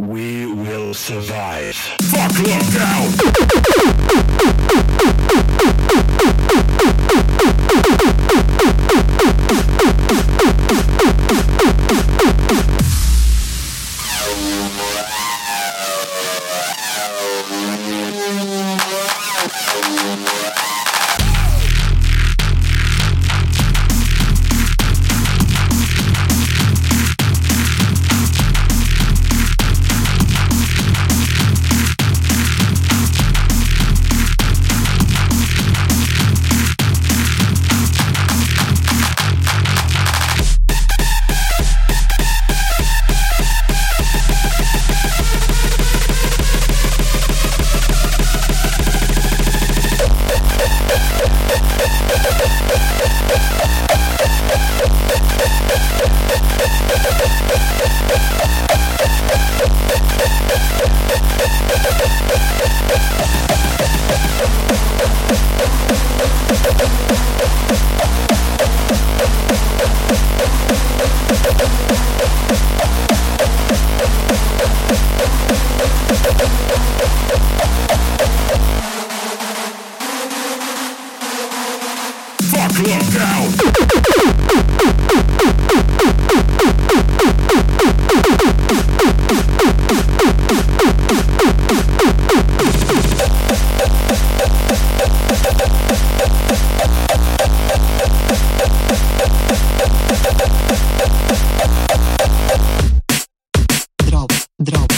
We will survive. Fuck lockdown!